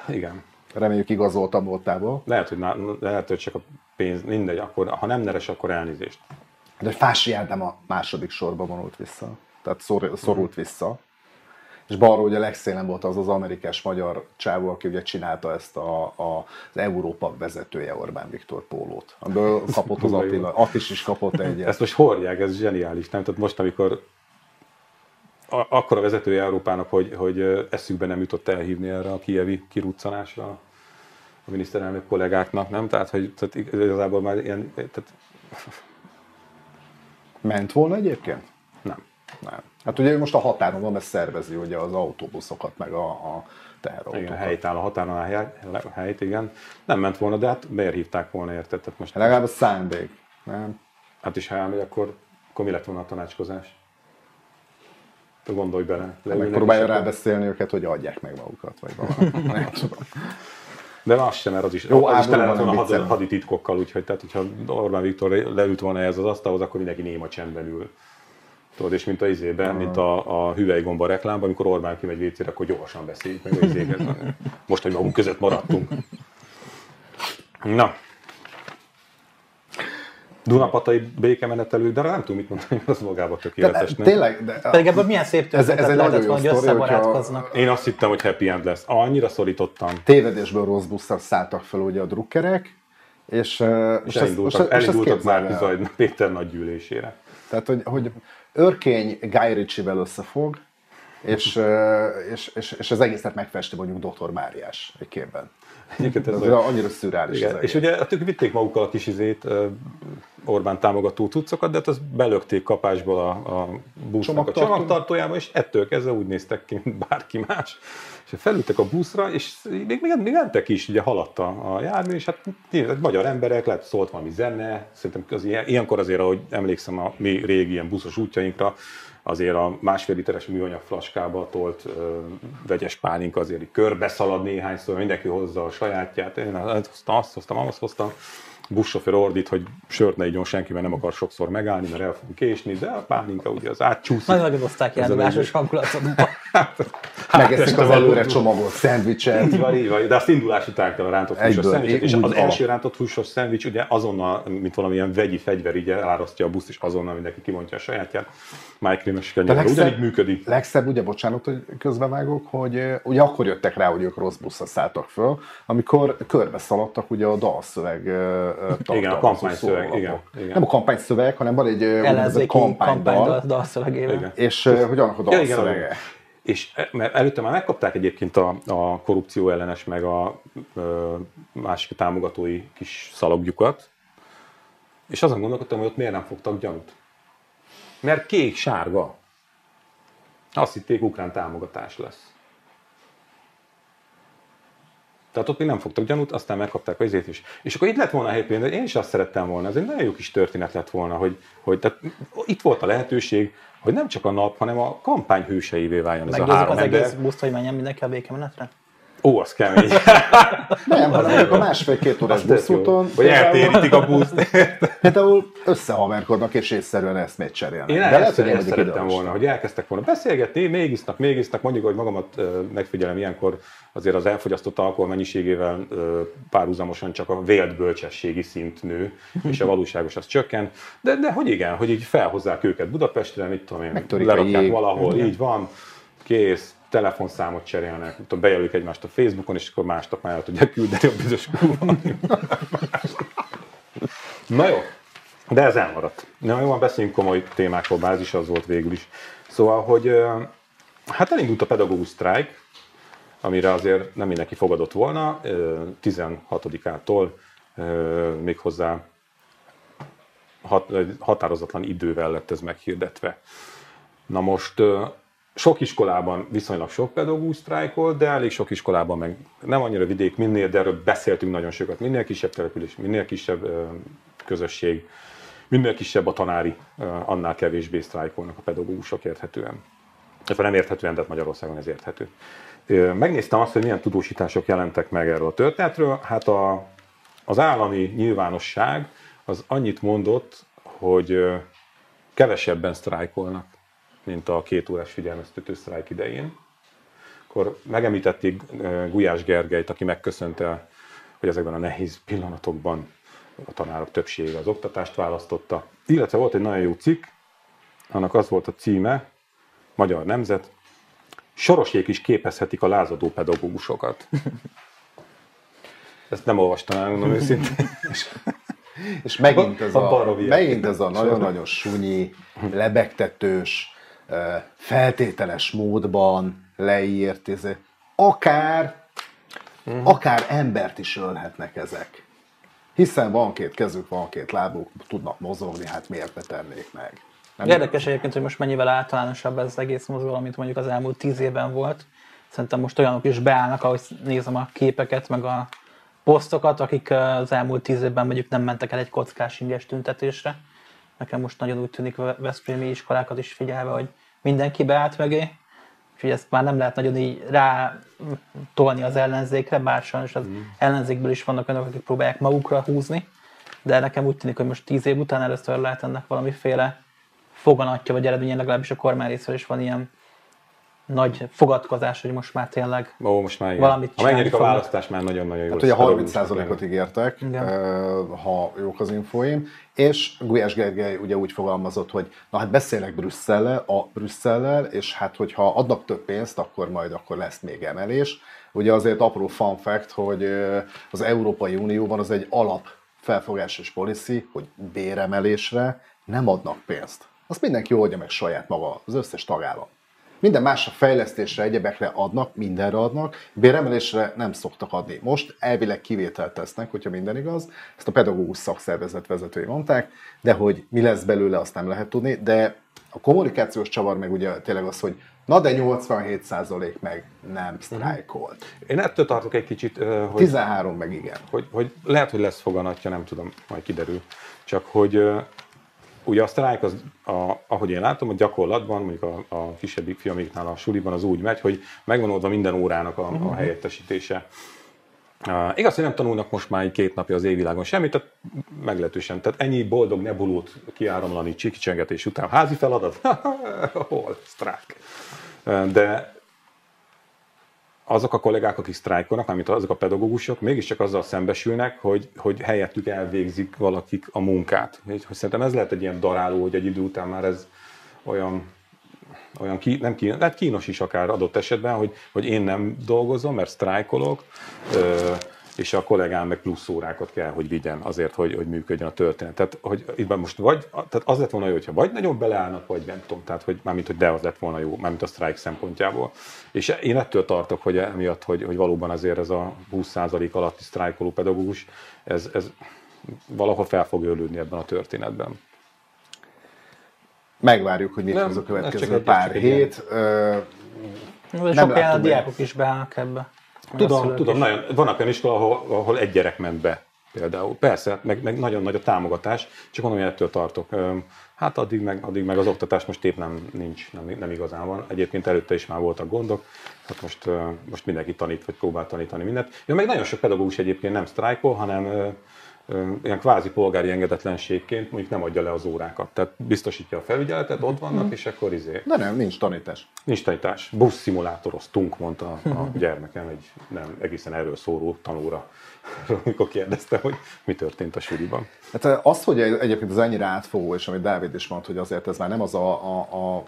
igen, reméljük igazoltam voltából. lehet, hogy, ná- lehet, hogy csak a pénz, mindegy, akkor, ha nem neres, akkor elnézést. De Fási Ádám a második sorba vonult vissza. Tehát szor, szorult vissza. És balról ugye legszélen volt az az amerikás magyar csávó, aki ugye csinálta ezt a, a, az Európa vezetője Orbán Viktor pólót. Amiből kapott az. Attila, Attis is kapott egyet. Ezt most hordják, ez zseniális, nem? Tehát most, amikor a, akkor a vezetője Európának, hogy, hogy eszükbe nem jutott elhívni erre a kievi kiruccanásra a miniszterelnök kollégáknak, nem? Tehát, hogy tehát igazából már ilyen, tehát Ment volna egyébként? nem. Nem. Hát ugye most a határon van, mert szervezi ugye az autóbuszokat, meg a, a teherautókat. Igen, helyt áll a határon a hely, helyt, igen. Nem ment volna, de hát miért hívták volna, érted? Tehát most Legalább a szándék. Nem? Hát is ha elmegy, akkor, akkor mi lett volna a tanácskozás? Gondolj bele. leülnek, Megpróbálja rábeszélni őket, hogy adják meg magukat, vagy valami. Nem tudom. De az sem, mert az is, Jó, az is tele lett volna viccelem. hadititkokkal, úgyhogy tehát, hogyha Orbán Viktor leült volna ehhez az asztalhoz, akkor mindenki néma csendben ül. Tudod, és mint a izében, mint a, a hüvelygomba reklámban, amikor Orbán kimegy vécére, akkor gyorsan beszéljük meg a izéket. Most, hogy magunk között maradtunk. Na. Dunapatai békemenetelő, de nem tudom mit mondani, mert az magába De, tökéletes. de, nem? tényleg, de, Pedig ebből milyen szép Ez- ez történet egy lehetett hogy összebarátkoznak. Én azt hittem, hogy happy end lesz. Annyira szorítottam. tévedésből rossz busszal szálltak fel ugye a drukkerek, és, és, És elindultak, ezt elindultak már el. Zajna Péter nagy gyűlésére. Tehát, hogy, hogy Örkény Guy Ritchie-vel összefog, és, és, és, és az egészet megfesti mondjuk Dr. Máriás egy képben. Egyébként ez Ez olyan- annyira szürreális Igen. az. És ugye hát ők vitték magukkal a kis izét, Orbán támogató cuccokat, de hát azt belökték kapásból a, a busznak a Csomagtartó. csomagtartójába, és ettől kezdve úgy néztek ki, mint bárki más. És felültek a buszra, és még, még, még mentek is, ugye haladt a, a jármű, és hát nyilván, magyar emberek, lehet szólt valami zene, szerintem az ilyen, ilyenkor azért, ahogy emlékszem a mi régi ilyen buszos útjainkra, azért a másfél literes műanyag flaskába tolt ö, vegyes pálinka azért így körbe szalad néhányszor, mindenki hozza a sajátját, én azt hoztam, azt hoztam, azt hoztam, buszsofőr ordít, hogy sört ne igyon senki, mert nem akar sokszor megállni, mert el fogunk késni, de a pálinka ugye az átcsúszik. Nagyon a ilyen másos legjobb. hangulatodba. Megeszik este az előre csomagolt szendvicset. Így van, így van, de azt indulás után kell a rántott húsos Egyből, szendvicset, és az van. első rántott húsos szendvics ugye azonnal, mint valamilyen vegyi fegyver, így elárasztja a buszt, és azonnal mindenki kimondja a sajátját. Májkrémes kenyerrel legszebb- ugyanígy működik. Legszebb, ugye, bocsánat, hogy közbevágok, hogy ugye akkor jöttek rá, hogy ők rossz buszra szálltak föl, amikor körbe szaladtak ugye a dalszöveg ö, ö, tartalmazó kampányszöveg, igen, igen. Nem a kampányszöveg, hanem van egy úgynevezett kampánydal, kampánydal. Igen. és hogy annak a igen, dalszövege. igen. És e- mert előtte már megkapták egyébként a, a korrupció ellenes, meg a ö, másik támogatói kis szalagjukat, és azon gondolkodtam, hogy ott miért nem fogtak gyanút. Mert kék-sárga. Azt hitték, ukrán támogatás lesz. Tehát ott még nem fogtak gyanút, aztán megkapták az izét is. És akkor itt lett volna a happy end, én is azt szerettem volna, ez egy nagyon jó kis történet lett volna, hogy, hogy tehát itt volt a lehetőség, hogy nem csak a nap, hanem a kampány hőseivé váljon ez a három az ember. egész buszt, hogy menjen mindenki a békemenetre? Ó, az kemény. Nem, hanem mondjuk a másfél-két órás buszúton Vagy eltérítik a buszt. például összehaverkodnak és észszerűen eszmét cserélnek. Én De ezt, lehet, hogy én ezt szerettem volna, hogy elkezdtek volna beszélgetni, még isznak, még isznak, mondjuk, hogy magamat megfigyelem ilyenkor, azért az elfogyasztott alkohol mennyiségével párhuzamosan csak a vélt bölcsességi szint nő, és a valóságos az csökken. De, de hogy igen, hogy így felhozzák őket Budapestre, mit tudom én, lerakják valahol, így van, kész, telefonszámot cserélnek, tudom, bejelölik egymást a Facebookon, és akkor másnap már el tudják küldeni a bizonyos. Na jó, de ez elmaradt. Na jó, beszéljünk komoly témákról, bázis az volt végül is. Szóval, hogy hát elindult a pedagógus sztrájk, amire azért nem mindenki fogadott volna, ö, 16-ától ö, méghozzá hat, határozatlan idővel lett ez meghirdetve. Na most sok iskolában viszonylag sok pedagógus sztrájkol, de elég sok iskolában meg nem annyira vidék, minél, de erről beszéltünk nagyon sokat. Minél kisebb település, minél kisebb közösség, minél kisebb a tanári, annál kevésbé sztrájkolnak a pedagógusok érthetően. Illetve nem érthetően, de Magyarországon ez érthető. Megnéztem azt, hogy milyen tudósítások jelentek meg erről a történetről. Hát a, az állami nyilvánosság az annyit mondott, hogy kevesebben sztrájkolnak, mint a két órás figyelmeztető sztrájk idején. Akkor megemlítették Gulyás Gergelyt, aki megköszönte, hogy ezekben a nehéz pillanatokban a tanárok többsége az oktatást választotta. Illetve volt egy nagyon jó cikk, annak az volt a címe, Magyar Nemzet, Sorosék is képezhetik a lázadó pedagógusokat. Ezt nem olvastam el, mondom őszintén. És megint ez A a, baromi megint ez a nagyon-nagyon sunyi, lebegtetős, feltételes módban leírt, ez, akár, akár embert is ölhetnek ezek. Hiszen van két kezük, van két lábuk, tudnak mozogni, hát miért ne tennék meg? Nem Érdekes egyébként, hogy most mennyivel általánosabb ez az egész mozgalom, mint mondjuk az elmúlt tíz évben volt. Szerintem most olyanok is beállnak, ahogy nézem a képeket, meg a posztokat, akik az elmúlt tíz évben mondjuk nem mentek el egy kockás inges tüntetésre. nekem most nagyon úgy tűnik a Veszprémi iskolákat is figyelve, hogy mindenki beállt mögé, úgyhogy ezt már nem lehet nagyon így rá tolni az ellenzékre, bár sajnos az mm. ellenzékből is vannak önök, akik próbálják magukra húzni, de nekem úgy tűnik, hogy most tíz év után először lehet ennek valamiféle foganatja vagy eredménye, legalábbis a kormány részéről is van ilyen nagy fogadkozás, hogy most már tényleg Ó, most már igen. valamit Ha megnyerik a fognak. választás, már nagyon-nagyon jó Hát ugye Pedagógusok 30%-ot lenni. ígértek, Igen. ha jók az infóim, és Gulyás Gergely ugye úgy fogalmazott, hogy na hát beszélek Brüsszellel, a Brüsszellel, és hát hogyha adnak több pénzt, akkor majd akkor lesz még emelés. Ugye azért apró fun fact, hogy az Európai Unióban az egy alap felfogásos policy, hogy béremelésre nem adnak pénzt. Azt mindenki oldja meg saját maga, az összes tagállam. Minden másra fejlesztésre, egyebekre adnak, mindenre adnak, béremelésre nem szoktak adni. Most elvileg kivételt tesznek, hogyha minden igaz, ezt a pedagógus szakszervezet vezetői mondták, de hogy mi lesz belőle, azt nem lehet tudni, de a kommunikációs csavar meg ugye tényleg az, hogy na de 87% meg nem sztrájkolt. Én ettől tartok egy kicsit, hogy 13 meg igen. hogy, hogy lehet, hogy lesz foganatja, nem tudom, majd kiderül. Csak hogy ugye a sztrájk, az, a, ahogy én látom, a gyakorlatban, mondjuk a, a kisebbik fiamiknál a suliban az úgy megy, hogy megvan oldva minden órának a, a helyettesítése. Uh, igaz, hogy nem tanulnak most már egy két napja az égvilágon semmit, tehát meglehetősen. Tehát ennyi boldog nebulót kiáramlani csikicsengetés után. Házi feladat? Hol? Sztrájk. Uh, De azok a kollégák, akik sztrájkolnak, mármint azok a pedagógusok, mégiscsak azzal szembesülnek, hogy, hogy helyettük elvégzik valakik a munkát. Így, hogy szerintem ez lehet egy ilyen daráló, hogy egy idő után már ez olyan, olyan ki, nem kínos, lehet kínos is akár adott esetben, hogy, hogy én nem dolgozom, mert sztrájkolok, ö, és a kollégám meg plusz órákat kell, hogy vigyen azért, hogy, hogy működjön a történet. Tehát, hogy itt most vagy, tehát az lett volna jó, hogyha vagy nagyon beleállnak, vagy nem tudom, tehát, hogy mármint, hogy de az lett volna jó, mármint a sztrájk szempontjából. És én ettől tartok, hogy emiatt, hogy, hogy valóban azért ez a 20% alatti sztrájkoló pedagógus, ez, ez valahol fel fog őrlődni ebben a történetben. Megvárjuk, hogy mit Nem, hoz a ez következő csak egy- pár csak egy hét. Ö, De Nem sok helyen a diákok is beállnak ebbe. Tudom, tudom, nagyon, vannak olyan iskola, ahol, ahol egy gyerek ment be például. Persze, meg, meg nagyon nagy a támogatás, csak mondom, hogy ettől tartok. Hát addig meg, addig meg az oktatás most épp nem, nincs, nem, nem igazán van. Egyébként előtte is már voltak gondok, hát most, most mindenki tanít, vagy próbál tanítani mindent. Ja, meg nagyon sok pedagógus egyébként nem sztrájkol, hanem ilyen kvázi polgári engedetlenségként mondjuk nem adja le az órákat. Tehát biztosítja a felügyeletet, ott vannak, és akkor izé. de nem, nincs tanítás. Nincs tanítás. Buszszimulátoroztunk, mondta a gyermekem egy nem egészen erről szóló tanúra, amikor kérdezte, hogy mi történt a suliban. Hát eh, az, hogy egyébként az ennyire átfogó, és amit Dávid is mondta, hogy azért ez már nem az a, a, a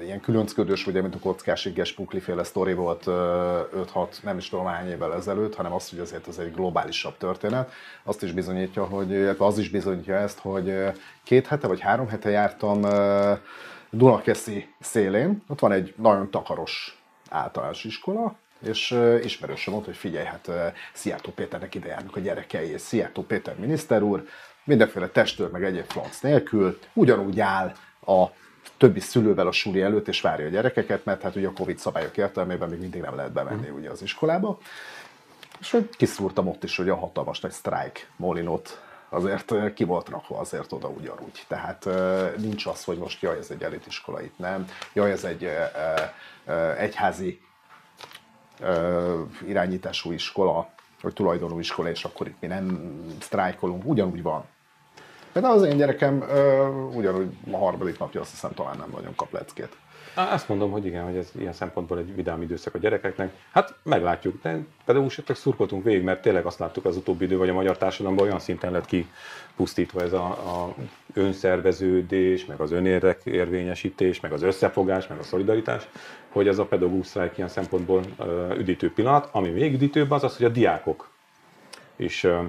ilyen különcködős, ugye, mint a kockás igges pukliféle sztori volt 5-6, nem is tudom hány évvel ezelőtt, hanem az, hogy azért ez egy globálisabb történet. Azt is bizonyítja, hogy, az is bizonyítja ezt, hogy eh, két hete vagy három hete jártam eh, Dunakeszi szélén, ott van egy nagyon takaros általános iskola, és ismerősöm mondta, hogy figyelj, hát Szijjártó Péternek ide járnak a gyerekei, és Szijjártó Péter miniszter úr, mindenféle testőr, meg egyéb flanc nélkül, ugyanúgy áll a többi szülővel a suli előtt, és várja a gyerekeket, mert hát ugye a Covid szabályok értelmében még mindig nem lehet bemenni ugye az iskolába. És hogy kiszúrtam ott is, hogy a hatalmas nagy sztrájk molinot azért ki volt rakva azért oda ugyanúgy. Tehát nincs az, hogy most jaj, ez egy elitiskola itt nem, jaj, ez egy egyházi irányítású iskola, vagy tulajdonú iskola, és akkor itt mi nem sztrájkolunk, ugyanúgy van. Például az én gyerekem ö, ugyanúgy a harmadik napja azt hiszem talán nem nagyon kap leckét. Azt mondom, hogy igen, hogy ez ilyen szempontból egy vidám időszak a gyerekeknek. Hát meglátjuk, de pedagógusoknak szurkoltunk végig, mert tényleg azt láttuk az utóbbi idő, hogy a magyar társadalomban olyan szinten lett kipusztítva ez a, a önszerveződés, meg az önérvényesítés, meg az összefogás, meg a szolidaritás, hogy ez a pedagógus sztrájk ilyen szempontból ö, üdítő pillanat. Ami még üdítőbb az az, hogy a diákok is ö,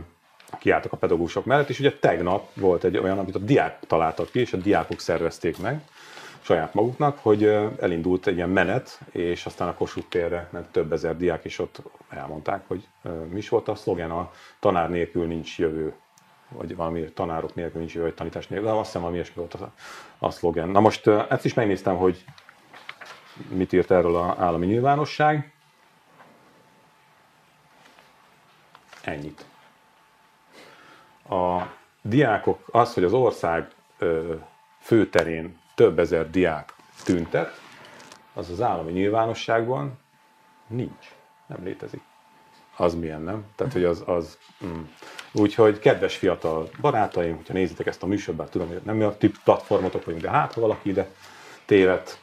kiálltak a pedagógusok mellett, és ugye tegnap volt egy olyan, amit a diák találtak ki, és a diákok szervezték meg saját maguknak, hogy elindult egy ilyen menet, és aztán a Kossuth térre, mert több ezer diák is ott elmondták, hogy mi is volt a szlogen, a tanár nélkül nincs jövő, vagy valami tanárok nélkül nincs jövő, vagy tanítás nélkül, de azt hiszem, valami ilyesmi volt a, a szlogen. Na most ezt is megnéztem, hogy mit írt erről az állami nyilvánosság. Ennyit. A diákok, az, hogy az ország főterén több ezer diák tüntet, az az állami nyilvánosságban nincs, nem létezik. Az milyen, nem? Tehát, hogy az... az mm. Úgyhogy kedves fiatal barátaim, hogyha nézitek ezt a műsorban, tudom, hogy nem a tip platformotok vagyunk, de hát, ha valaki ide tévet,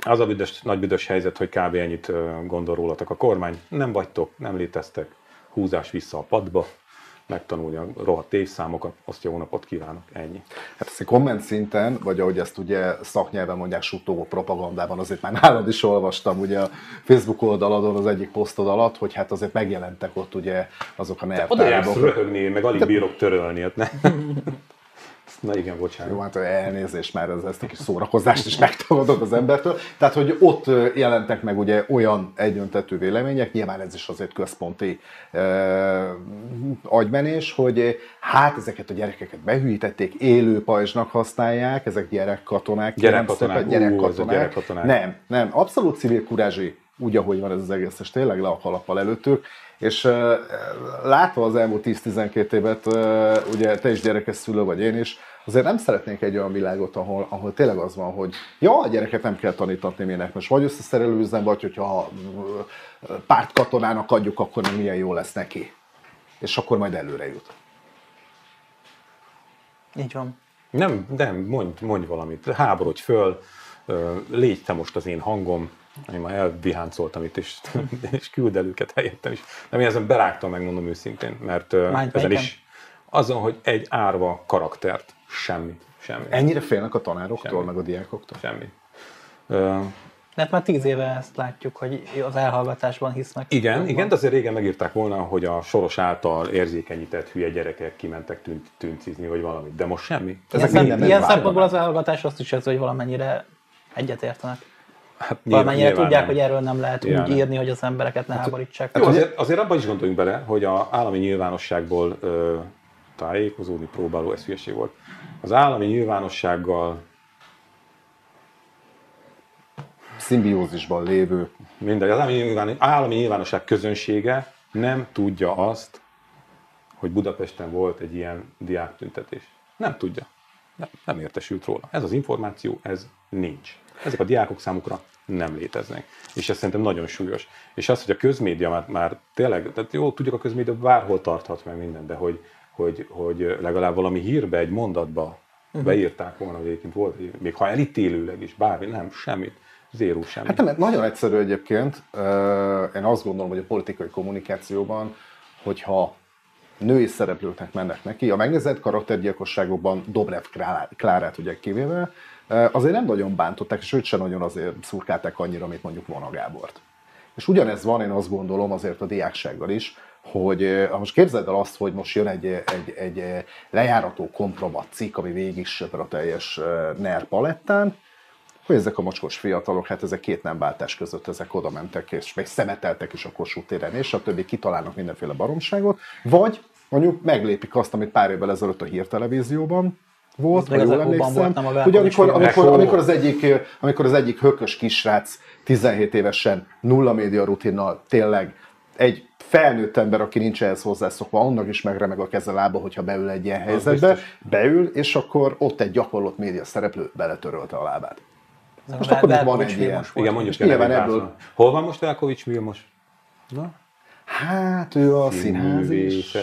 az a büdös, nagy büdös helyzet, hogy kb. ennyit gondol rólatok a kormány. Nem vagytok, nem léteztek, húzás vissza a padba, megtanulni a rohadt évszámokat, azt jó napot kívánok, ennyi. Hát ezt komment szinten, vagy ahogy ezt ugye szaknyelven mondják suttogó propagandában, azért már nálad is olvastam ugye a Facebook oldaladon az egyik posztod alatt, hogy hát azért megjelentek ott ugye azok a nervtáribok. Oda jársz röhögni, meg alig bírok törölni, hát ne. Na igen, bocsánat. Jó, hát elnézést már ez, ezt a kis szórakozást is megtagadod az embertől. Tehát, hogy ott jelentek meg ugye olyan egyöntetű vélemények, nyilván ez is azért központi uh, agymenés, hogy hát ezeket a gyerekeket behűítették, élő pajzsnak használják, ezek gyerekkatonák. Gyerekkatonák, gyerekkatonák. gyerekkatonák. Nem, nem, abszolút civil kurázsi, úgy, ahogy van ez az egész, és tényleg le a kalappal előttük. És látva az elmúlt 10-12 évet, ugye te is gyerekes szülő vagy én is, azért nem szeretnék egy olyan világot, ahol, ahol tényleg az van, hogy ja, a gyereket nem kell tanítatni minek, most vagy összeszerelő üzem, vagy hogyha pártkatonának adjuk, akkor nem milyen jó lesz neki. És akkor majd előre jut. Így van. Nem, nem, mondj, mondj valamit, háborodj föl, légy te most az én hangom, én már elviháncoltam itt, és, és küld el őket helyettem is. De én ezen berágtam, megmondom őszintén, mert Mind ezen is azon, hogy egy árva karaktert, semmi, semmi. Ennyire félnek a tanároktól, semmi. meg a diákoktól? Semmi. Uh, mert már tíz éve ezt látjuk, hogy az elhallgatásban hisznek. Igen, igen, de azért régen megírták volna, hogy a soros által érzékenyített hülye gyerekek kimentek tűnt, tűncizni, vagy valamit, de most semmi. Ezek ilyen, ilyen szempontból az elhallgatás azt is jelzi, hogy valamennyire egyetértenek. Hát Valamennyire tudják, nem. hogy erről nem lehet nyilván úgy írni, hogy az embereket ne hát, háborítsák. Hát azért, azért abban is gondoljunk bele, hogy a állami nyilvánosságból ö, tájékozódni próbáló, ez hülyeség volt. Az állami nyilvánossággal szimbiózisban lévő. Mindegy, az állami, nyilván, állami nyilvánosság közönsége nem tudja azt, hogy Budapesten volt egy ilyen diáktüntetés. Nem tudja. Nem, nem értesült róla. Ez az információ, ez nincs. Ezek a diákok számukra nem léteznek. És ez szerintem nagyon súlyos. És az, hogy a közmédia már, már tényleg, tehát jó, tudjuk, a közmédia bárhol tarthat meg minden, de hogy, hogy, hogy legalább valami hírbe, egy mondatba uh-huh. beírták volna, hogy egyébként volt, még ha elítélőleg is, bármi, nem, semmit. Zéró semmi. Hát nem, nagyon egyszerű egyébként. Én azt gondolom, hogy a politikai kommunikációban, hogyha női szereplőknek mennek neki, a megnézett karaktergyilkosságokban Dobrev Klárát ugye kivéve, azért nem nagyon bántották, és őt sem nagyon azért szurkálták annyira, mint mondjuk Vona Gábort. És ugyanez van, én azt gondolom azért a diáksággal is, hogy ha most képzeld el azt, hogy most jön egy, egy, egy lejárató kompromat cikk, ami végig a teljes NER palettán, hogy ezek a mocskos fiatalok, hát ezek két nem váltás között, ezek oda mentek, és még szemeteltek is a Kossuth téren, és a többi kitalálnak mindenféle baromságot, vagy mondjuk meglépik azt, amit pár évvel ezelőtt a hírtelevízióban volt, ha jól emlékszem, hogy amikor, amikor, amikor, az egyik, amikor az egyik hökös kisrác 17 évesen nulla média rutinnal tényleg egy felnőtt ember, aki nincs ehhez hozzászokva, annak is megremeg a keze lába, hogyha beül egy ilyen helyzetbe, beül, és akkor ott egy gyakorlott média szereplő beletörölte a lábát. Most akkor még van egy ilyen. Igen, mondjuk Nyilván ebből. Hol van most Velkovics Vilmos? Na? Hát ő a színház is.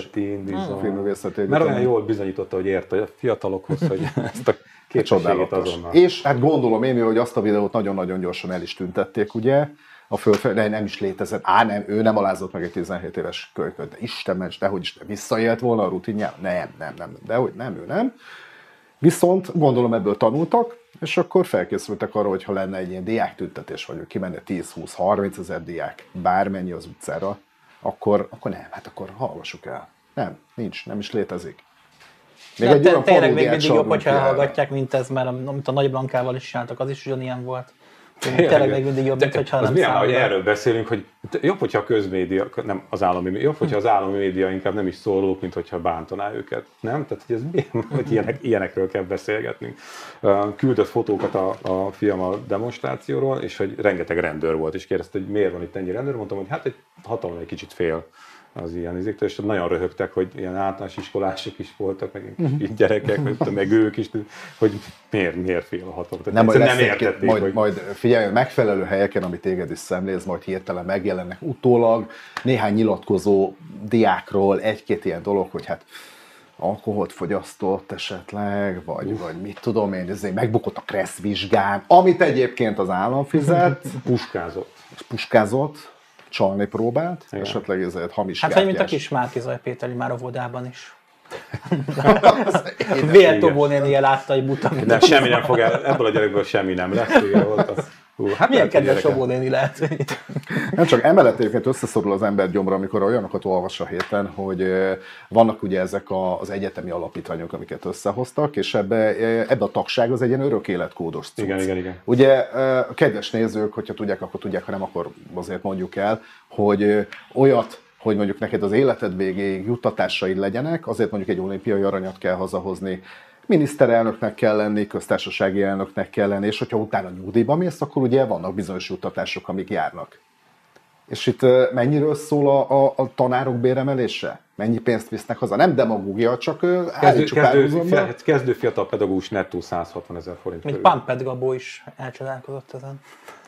Filmművészetén. Mert olyan jól bizonyította, hogy ért a fiatalokhoz, hogy ezt a képességét azonnal. És hát gondolom én, hogy azt a videót nagyon-nagyon gyorsan el is tüntették, ugye? a fölfel, de nem is létezett. Á, nem, ő nem alázott meg egy 17 éves kölyköt, de Isten ments, dehogy is visszaélt volna a rutinjával. Nem, nem, nem, dehogy nem, ő nem. Viszont gondolom ebből tanultak, és akkor felkészültek arra, hogy ha lenne egy ilyen diák tüntetés, vagy kimenne 10-20-30 ezer diák, bármennyi az utcára, akkor, akkor nem, hát akkor hallgassuk el. Nem, nincs, nem is létezik. Még egy olyan tényleg még mindig jobb, hogyha hallgatják, mint ez, mert amit a Nagy Blankával is csináltak, az is ugyanilyen volt. Tényleg még mindig jobb, mint hogyha nem milyen, hogy erről beszélünk, hogy jobb, hogyha a közmédia, nem az állami, jobb, hogyha az állami média inkább nem is szóló, mint hogyha bántaná őket. Nem? Tehát, hogy ez milyen, hogy ilyenek, ilyenekről kell beszélgetni. Küldött fotókat a, a fiam a demonstrációról, és hogy rengeteg rendőr volt, és kérdezte, hogy miért van itt ennyi rendőr. Mondtam, hogy hát egy hatalom egy kicsit fél az ilyen izéktől, és nagyon röhögtek, hogy ilyen általános iskolások is voltak, meg kis gyerekek, meg, meg ők is, hogy miért, miért félhatok. Tehát Nem, majd nem értették, majd, hogy majd figyelj, megfelelő helyeken, amit téged is szemléz, majd hirtelen megjelennek utólag néhány nyilatkozó diákról egy-két ilyen dolog, hogy hát alkoholt fogyasztott esetleg, vagy, vagy mit tudom én, ezért megbukott a Kressz vizsgán, amit egyébként az állam fizet, puskázott. puskázott, csalni próbált, Igen. esetleg ezért hamis Hát vagy mint a kis Zaj Péteri már a vodában is. Igen. Véltobó nénie látta, hogy buta. a semmi nem fog el, ebből a gyerekből semmi nem lesz. Igen, volt az. Hú, hát Milyen kedves. Sobó néni lehet. Nem csak emellett egyébként összeszorul az ember gyomra, amikor olyanokat olvas a héten, hogy vannak ugye ezek az egyetemi alapítványok, amiket összehoztak, és ebbe, ebbe a tagság az egy ilyen örök életkódos cucc. Igen, igen, igen. Ugye kedves nézők, hogyha tudják, akkor tudják, ha nem, akkor azért mondjuk el, hogy olyat, hogy mondjuk neked az életed végéig juttatásaid legyenek, azért mondjuk egy olimpiai aranyat kell hazahozni, miniszterelnöknek kell lenni, köztársasági elnöknek kell lenni, és hogyha utána nyugdíjba mész, akkor ugye vannak bizonyos juttatások, amik járnak. És itt mennyiről szól a, a, a tanárok béremelése? Mennyi pénzt visznek haza? Nem demagógia, csak Kezdő, kezdő, fia- kezdő fiatal pedagógus nettó 160 ezer forint Még. Pampet Gabó is elcsodálkozott ezen.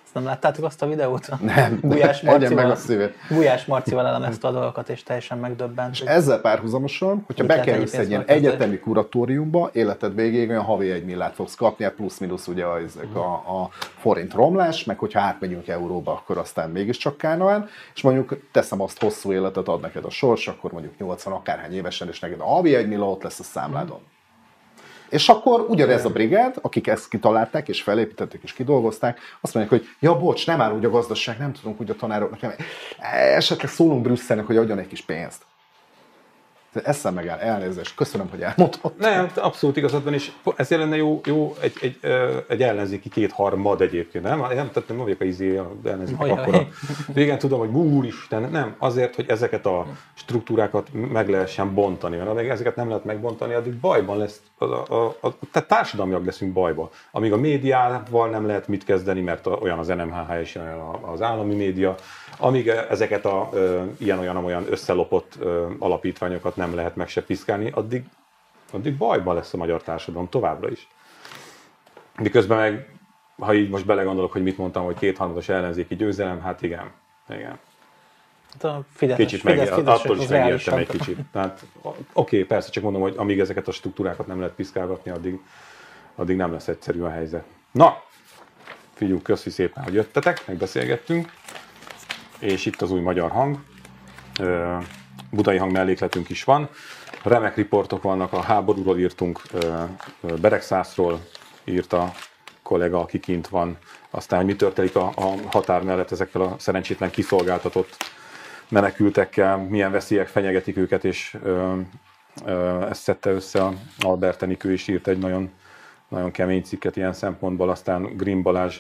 Ezt nem láttátok azt a videót? Nem, Gulyás egyen meg Marcival, a szívét. Gulyás Marcival elemezte a dolgokat, és teljesen megdöbbent. hogy- Ezzel párhuzamosan, hogyha bekerülsz egy ilyen egyetemi kuratóriumba, életed végéig olyan havi egy millát fogsz kapni, hát plusz-minusz ugye a, ezek a, a forint romlás, meg hogyha átmegyünk euróba, akkor aztán mégiscsak kánoán, és mondjuk teszem azt, hosszú életet ad neked a sors, akkor mondjuk 80 akárhány évesen, és neked a havi egy millió ott lesz a számládon. És akkor ugyanez a brigád, akik ezt kitalálták, és felépítették, és kidolgozták, azt mondják, hogy ja, bocs, nem áll úgy a gazdaság, nem tudunk úgy a tanároknak, esetleg szólunk Brüsszelnek, hogy adjon egy kis pénzt. Eszem megáll, elnézést, köszönöm, hogy elmondtad. Nem, abszolút igazad van, és ezért lenne jó, jó egy, egy, egy ellenzéki kétharmad egyébként, nem? Nem, tehát nem vagyok a izé, a ellenzéki Ajaj. akkora. Régen tudom, hogy úristen, nem, azért, hogy ezeket a struktúrákat meg lehessen bontani, mert amíg ezeket nem lehet megbontani, addig bajban lesz, a, a, a, tehát társadalmiak leszünk bajba. Amíg a médiával nem lehet mit kezdeni, mert a, olyan az NMHH és olyan a- az állami média, amíg ezeket a ilyen-olyan-olyan összelopott ö, alapítványokat nem lehet meg se piszkálni, addig, addig bajban lesz a magyar társadalom továbbra is. Miközben meg, ha így most belegondolok, hogy mit mondtam, hogy kétharmados ellenzéki győzelem, hát igen, igen. Hát a Fidesz, Kicsit meg, Fidesz, Fidesz, attól is reálisabb. egy kicsit. Tehát, oké, persze, csak mondom, hogy amíg ezeket a struktúrákat nem lehet piszkálgatni, addig, addig nem lesz egyszerű a helyzet. Na, figyelj, köszi szépen, hogy jöttetek, megbeszélgettünk, és itt az új magyar hang. Budai hang mellékletünk is van. Remek riportok vannak, a háborúról írtunk, Beregszászról írt a kollega, aki kint van. Aztán, hogy mi történik a, a határ mellett ezekkel a szerencsétlen kiszolgáltatott menekültekkel, milyen veszélyek fenyegetik őket, és ö, ö, ezt szedte össze a Albert is írt egy nagyon, nagyon kemény cikket ilyen szempontból, aztán Grimm Balázs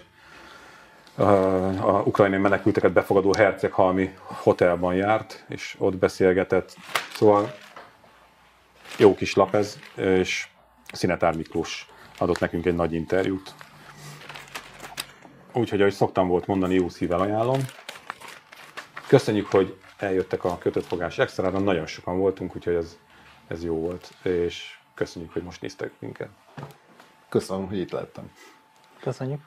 a ukrajnai menekülteket befogadó Herceghalmi hotelban járt, és ott beszélgetett. Szóval jó kis lap ez, és Szinetár Miklós adott nekünk egy nagy interjút. Úgyhogy, ahogy szoktam volt mondani, jó szívvel ajánlom. Köszönjük, hogy eljöttek a kötött fogás extrára, nagyon sokan voltunk, úgyhogy ez, ez jó volt, és köszönjük, hogy most néztek minket. Köszönöm, hogy itt lettem. Köszönjük.